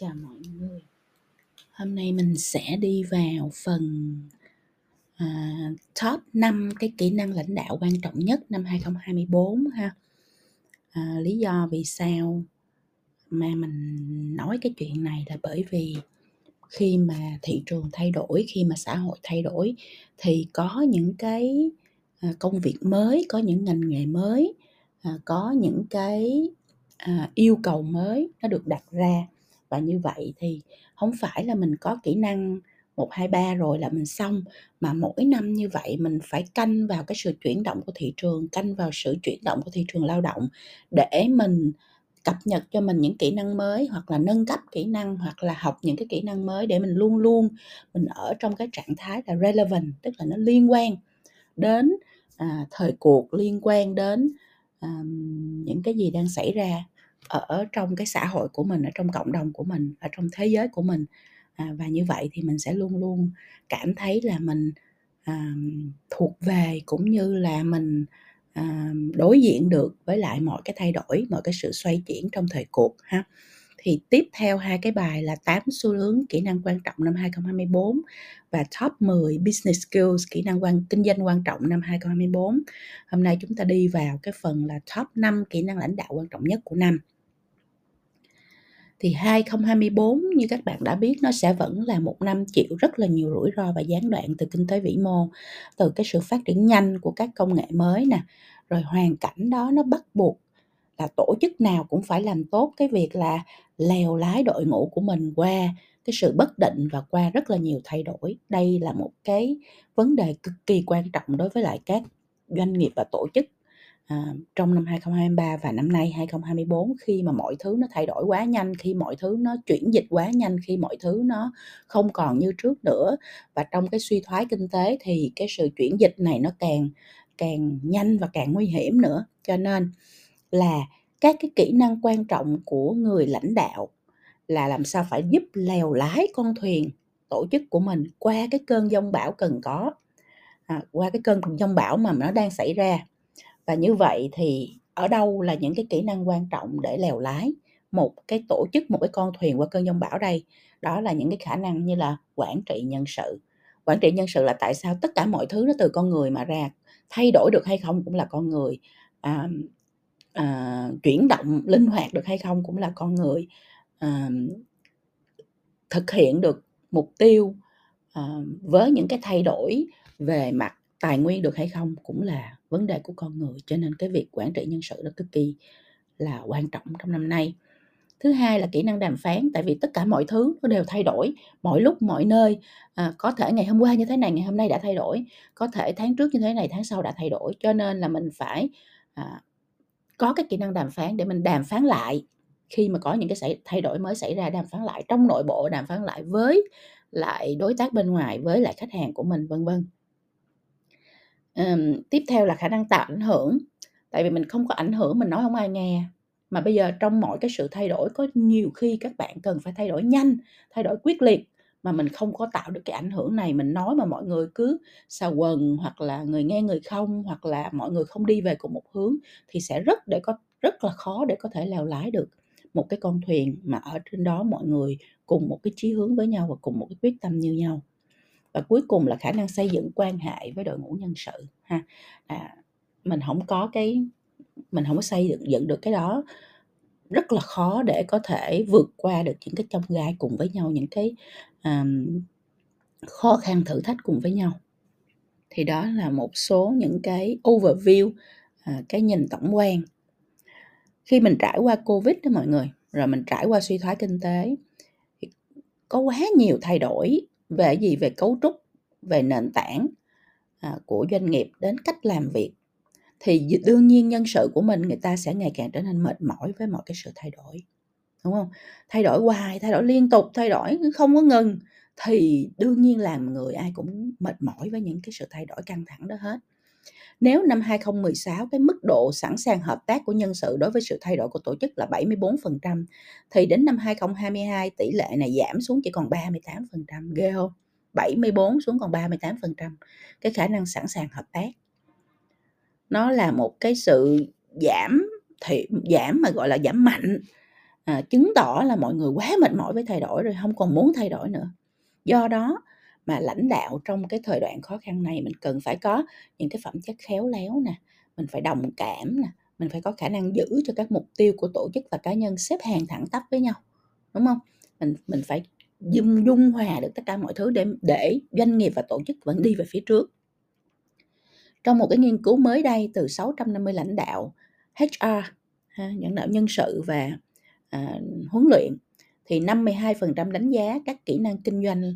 Chào mọi người. Hôm nay mình sẽ đi vào phần à, top 5 cái kỹ năng lãnh đạo quan trọng nhất năm 2024 ha. À, lý do vì sao mà mình nói cái chuyện này là bởi vì khi mà thị trường thay đổi, khi mà xã hội thay đổi thì có những cái à, công việc mới, có những ngành nghề mới, à, có những cái à, yêu cầu mới nó được đặt ra và như vậy thì không phải là mình có kỹ năng một hai ba rồi là mình xong mà mỗi năm như vậy mình phải canh vào cái sự chuyển động của thị trường canh vào sự chuyển động của thị trường lao động để mình cập nhật cho mình những kỹ năng mới hoặc là nâng cấp kỹ năng hoặc là học những cái kỹ năng mới để mình luôn luôn mình ở trong cái trạng thái là relevant tức là nó liên quan đến à, thời cuộc liên quan đến à, những cái gì đang xảy ra ở trong cái xã hội của mình ở trong cộng đồng của mình ở trong thế giới của mình. À, và như vậy thì mình sẽ luôn luôn cảm thấy là mình à, thuộc về cũng như là mình à, đối diện được với lại mọi cái thay đổi mọi cái sự xoay chuyển trong thời cuộc ha thì tiếp theo hai cái bài là 8 xu hướng kỹ năng quan trọng năm 2024 và top 10 business skills kỹ năng quan kinh doanh quan trọng năm 2024. Hôm nay chúng ta đi vào cái phần là top 5 kỹ năng lãnh đạo quan trọng nhất của năm thì 2024 như các bạn đã biết nó sẽ vẫn là một năm chịu rất là nhiều rủi ro và gián đoạn từ kinh tế vĩ mô, từ cái sự phát triển nhanh của các công nghệ mới nè, rồi hoàn cảnh đó nó bắt buộc là tổ chức nào cũng phải làm tốt cái việc là lèo lái đội ngũ của mình qua cái sự bất định và qua rất là nhiều thay đổi. Đây là một cái vấn đề cực kỳ quan trọng đối với lại các doanh nghiệp và tổ chức à, trong năm 2023 và năm nay 2024 khi mà mọi thứ nó thay đổi quá nhanh, khi mọi thứ nó chuyển dịch quá nhanh, khi mọi thứ nó không còn như trước nữa và trong cái suy thoái kinh tế thì cái sự chuyển dịch này nó càng càng nhanh và càng nguy hiểm nữa. Cho nên là các cái kỹ năng quan trọng của người lãnh đạo là làm sao phải giúp lèo lái con thuyền tổ chức của mình qua cái cơn giông bão cần có à, qua cái cơn giông bão mà nó đang xảy ra. Và như vậy thì ở đâu là những cái kỹ năng quan trọng để lèo lái một cái tổ chức một cái con thuyền qua cơn giông bão đây? Đó là những cái khả năng như là quản trị nhân sự. Quản trị nhân sự là tại sao tất cả mọi thứ nó từ con người mà ra thay đổi được hay không cũng là con người. À, à, chuyển động linh hoạt được hay không cũng là con người à, thực hiện được mục tiêu à, với những cái thay đổi về mặt tài nguyên được hay không cũng là vấn đề của con người. Cho nên cái việc quản trị nhân sự nó cực kỳ là quan trọng trong năm nay. Thứ hai là kỹ năng đàm phán tại vì tất cả mọi thứ nó đều thay đổi mọi lúc mọi nơi. À, có thể ngày hôm qua như thế này ngày hôm nay đã thay đổi có thể tháng trước như thế này tháng sau đã thay đổi. Cho nên là mình phải à, có cái kỹ năng đàm phán để mình đàm phán lại. Khi mà có những cái thay đổi mới xảy ra đàm phán lại trong nội bộ đàm phán lại với lại đối tác bên ngoài với lại khách hàng của mình vân vân. Ừm, tiếp theo là khả năng tạo ảnh hưởng, tại vì mình không có ảnh hưởng mình nói không ai nghe. Mà bây giờ trong mọi cái sự thay đổi có nhiều khi các bạn cần phải thay đổi nhanh, thay đổi quyết liệt mà mình không có tạo được cái ảnh hưởng này, mình nói mà mọi người cứ xà quần hoặc là người nghe người không, hoặc là mọi người không đi về cùng một hướng thì sẽ rất để có rất là khó để có thể lèo lái được một cái con thuyền mà ở trên đó mọi người cùng một cái chí hướng với nhau và cùng một cái quyết tâm như nhau. Và cuối cùng là khả năng xây dựng quan hệ với đội ngũ nhân sự ha. À, mình không có cái mình không có xây dựng dựng được cái đó rất là khó để có thể vượt qua được những cái trong gai cùng với nhau những cái um, khó khăn thử thách cùng với nhau. Thì đó là một số những cái overview à, cái nhìn tổng quan. Khi mình trải qua covid đó mọi người rồi mình trải qua suy thoái kinh tế có quá nhiều thay đổi về gì? Về cấu trúc về nền tảng à, của doanh nghiệp đến cách làm việc thì đương nhiên nhân sự của mình người ta sẽ ngày càng trở nên mệt mỏi với mọi cái sự thay đổi đúng không thay đổi hoài thay đổi liên tục thay đổi không có ngừng thì đương nhiên làm người ai cũng mệt mỏi với những cái sự thay đổi căng thẳng đó hết nếu năm 2016 cái mức độ sẵn sàng hợp tác của nhân sự đối với sự thay đổi của tổ chức là 74%, thì đến năm 2022 tỷ lệ này giảm xuống chỉ còn 38%, ghê không? 74 xuống còn 38%. Cái khả năng sẵn sàng hợp tác. Nó là một cái sự giảm thì giảm mà gọi là giảm mạnh. À, chứng tỏ là mọi người quá mệt mỏi với thay đổi rồi không còn muốn thay đổi nữa. Do đó mà lãnh đạo trong cái thời đoạn khó khăn này mình cần phải có những cái phẩm chất khéo léo nè mình phải đồng cảm nè mình phải có khả năng giữ cho các mục tiêu của tổ chức và cá nhân xếp hàng thẳng tắp với nhau đúng không? Mình mình phải dung dung hòa được tất cả mọi thứ để để doanh nghiệp và tổ chức vẫn đi về phía trước trong một cái nghiên cứu mới đây từ 650 lãnh đạo HR lãnh đạo nhân sự và à, huấn luyện thì 52% đánh giá các kỹ năng kinh doanh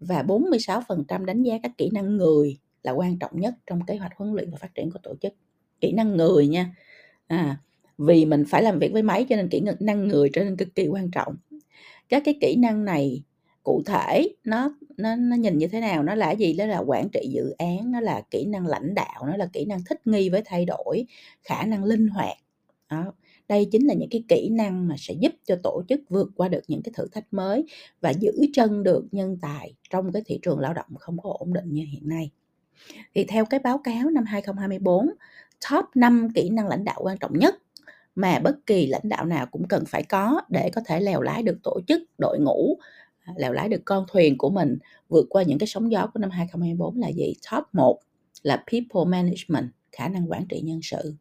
và 46% đánh giá các kỹ năng người là quan trọng nhất trong kế hoạch huấn luyện và phát triển của tổ chức. Kỹ năng người nha. À, vì mình phải làm việc với máy cho nên kỹ năng người trở nên cực kỳ quan trọng. Các cái kỹ năng này cụ thể nó nó nó nhìn như thế nào nó là gì? Đó là quản trị dự án nó là kỹ năng lãnh đạo nó là kỹ năng thích nghi với thay đổi khả năng linh hoạt. Đó đây chính là những cái kỹ năng mà sẽ giúp cho tổ chức vượt qua được những cái thử thách mới và giữ chân được nhân tài trong cái thị trường lao động không có ổn định như hiện nay. Thì theo cái báo cáo năm 2024 top 5 kỹ năng lãnh đạo quan trọng nhất mà bất kỳ lãnh đạo nào cũng cần phải có để có thể lèo lái được tổ chức, đội ngũ, lèo lái được con thuyền của mình vượt qua những cái sóng gió của năm 2024 là gì? Top 1 là people management, khả năng quản trị nhân sự.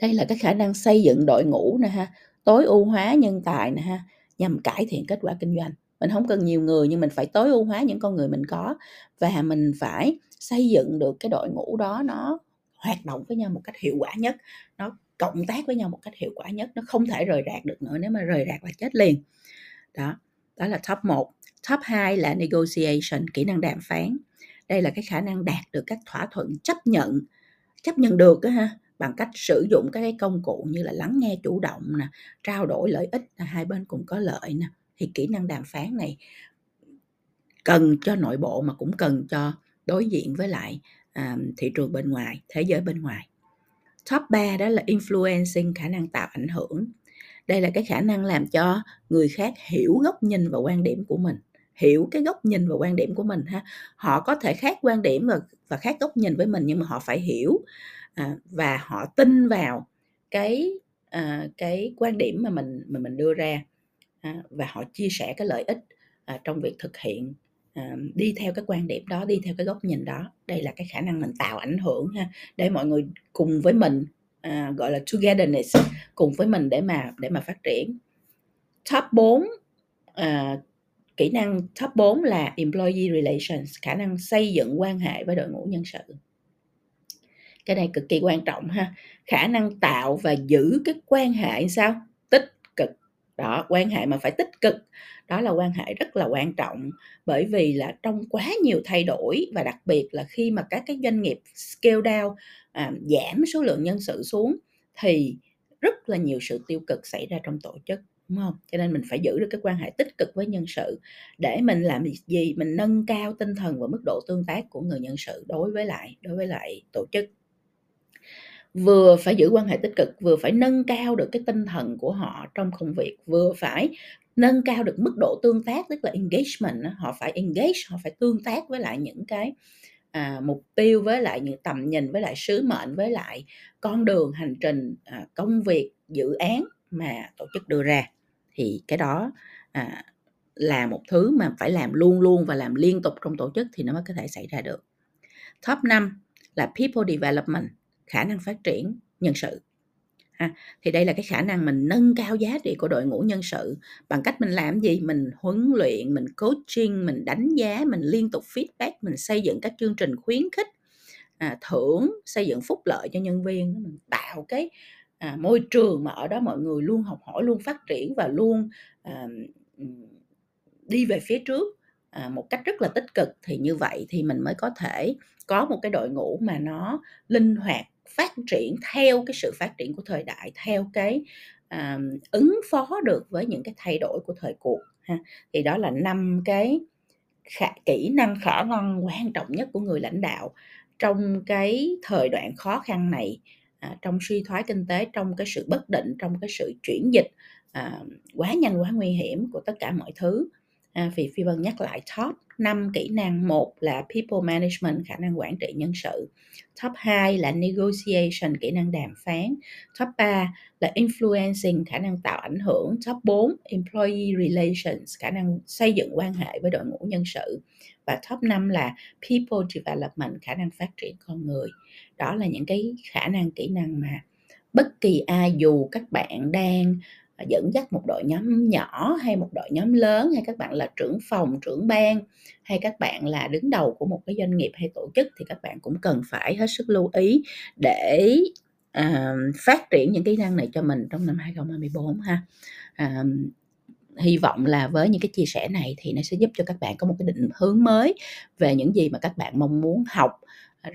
Đây là cái khả năng xây dựng đội ngũ nè ha, tối ưu hóa nhân tài nè ha, nhằm cải thiện kết quả kinh doanh. Mình không cần nhiều người nhưng mình phải tối ưu hóa những con người mình có và mình phải xây dựng được cái đội ngũ đó nó hoạt động với nhau một cách hiệu quả nhất nó cộng tác với nhau một cách hiệu quả nhất nó không thể rời rạc được nữa nếu mà rời rạc là chết liền đó đó là top 1 top 2 là negotiation kỹ năng đàm phán. Đây là cái khả năng đạt được các thỏa thuận chấp nhận chấp nhận được đó, ha bằng cách sử dụng các cái công cụ như là lắng nghe chủ động nè trao đổi lợi ích là hai bên cùng có lợi nè. Thì kỹ năng đàm phán này cần cho nội bộ mà cũng cần cho đối diện với lại à, thị trường bên ngoài thế giới bên ngoài. Top 3 đó là influencing khả năng tạo ảnh hưởng đây là cái khả năng làm cho người khác hiểu góc nhìn và quan điểm của mình hiểu cái góc nhìn và quan điểm của mình ha. Họ có thể khác quan điểm và và khác góc nhìn với mình nhưng mà họ phải hiểu à, và họ tin vào cái à, cái quan điểm mà mình mà mình đưa ra à, và họ chia sẻ cái lợi ích à, trong việc thực hiện à, đi theo cái quan điểm đó đi theo cái góc nhìn đó. Đây là cái khả năng mình tạo ảnh hưởng ha để mọi người cùng với mình à, gọi là togetherness cùng với mình để mà để mà phát triển. Top 4 à, kỹ năng top 4 là employee relations khả năng xây dựng quan hệ với đội ngũ nhân sự. Cái này cực kỳ quan trọng ha. Khả năng tạo và giữ cái quan hệ sao? Đó quan hệ mà phải tích cực. Đó là quan hệ rất là quan trọng bởi vì là trong quá nhiều thay đổi và đặc biệt là khi mà các cái doanh nghiệp scale down à, giảm số lượng nhân sự xuống thì rất là nhiều sự tiêu cực xảy ra trong tổ chức đúng không? Cho nên mình phải giữ được cái quan hệ tích cực với nhân sự để mình làm gì? Mình nâng cao tinh thần và mức độ tương tác của người nhân sự đối với lại đối với lại tổ chức vừa phải giữ quan hệ tích cực vừa phải nâng cao được cái tinh thần của họ trong công việc vừa phải nâng cao được mức độ tương tác tức là engagement họ phải engage họ phải tương tác với lại những cái à, mục tiêu với lại những tầm nhìn với lại sứ mệnh với lại con đường hành trình à, công việc dự án mà tổ chức đưa ra. Thì cái đó à, là một thứ mà phải làm luôn luôn và làm liên tục trong tổ chức thì nó mới có thể xảy ra được. Top 5 là people development khả năng phát triển nhân sự. Ha thì đây là cái khả năng mình nâng cao giá trị của đội ngũ nhân sự. Bằng cách mình làm gì? Mình huấn luyện mình coaching mình đánh giá mình liên tục feedback mình xây dựng các chương trình khuyến khích à, thưởng xây dựng phúc lợi cho nhân viên. Mình tạo cái à, môi trường mà ở đó mọi người luôn học hỏi luôn phát triển và luôn à, đi về phía trước à, một cách rất là tích cực thì như vậy thì mình mới có thể có một cái đội ngũ mà nó linh hoạt phát triển theo cái sự phát triển của thời đại theo cái à, ứng phó được với những cái thay đổi của thời cuộc ha. Thì đó là năm cái khả, kỹ năng khả năng quan trọng nhất của người lãnh đạo trong cái thời đoạn khó khăn này à, trong suy thoái kinh tế trong cái sự bất định trong cái sự chuyển dịch à, quá nhanh quá nguy hiểm của tất cả mọi thứ. À, Phi Vân nhắc lại top 5 kỹ năng. Một là people management, khả năng quản trị nhân sự. Top 2 là negotiation, kỹ năng đàm phán. Top 3 là influencing, khả năng tạo ảnh hưởng. Top 4 employee relations, khả năng xây dựng quan hệ với đội ngũ nhân sự. Và top 5 là people development, khả năng phát triển con người. Đó là những cái khả năng kỹ năng mà bất kỳ ai dù các bạn đang dẫn dắt một đội nhóm nhỏ hay một đội nhóm lớn hay các bạn là trưởng phòng trưởng ban hay các bạn là đứng đầu của một cái doanh nghiệp hay tổ chức thì các bạn cũng cần phải hết sức lưu ý để uh, phát triển những kỹ năng này cho mình trong năm 2024 ha. Uh, hy vọng là với những cái chia sẻ này thì nó sẽ giúp cho các bạn có một cái định hướng mới về những gì mà các bạn mong muốn học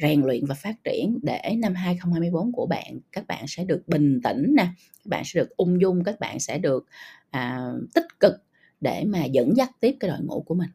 rèn luyện và phát triển để năm 2024 của bạn các bạn sẽ được bình tĩnh nè các bạn sẽ được ung dung các bạn sẽ được à, tích cực để mà dẫn dắt tiếp cái đội ngũ của mình.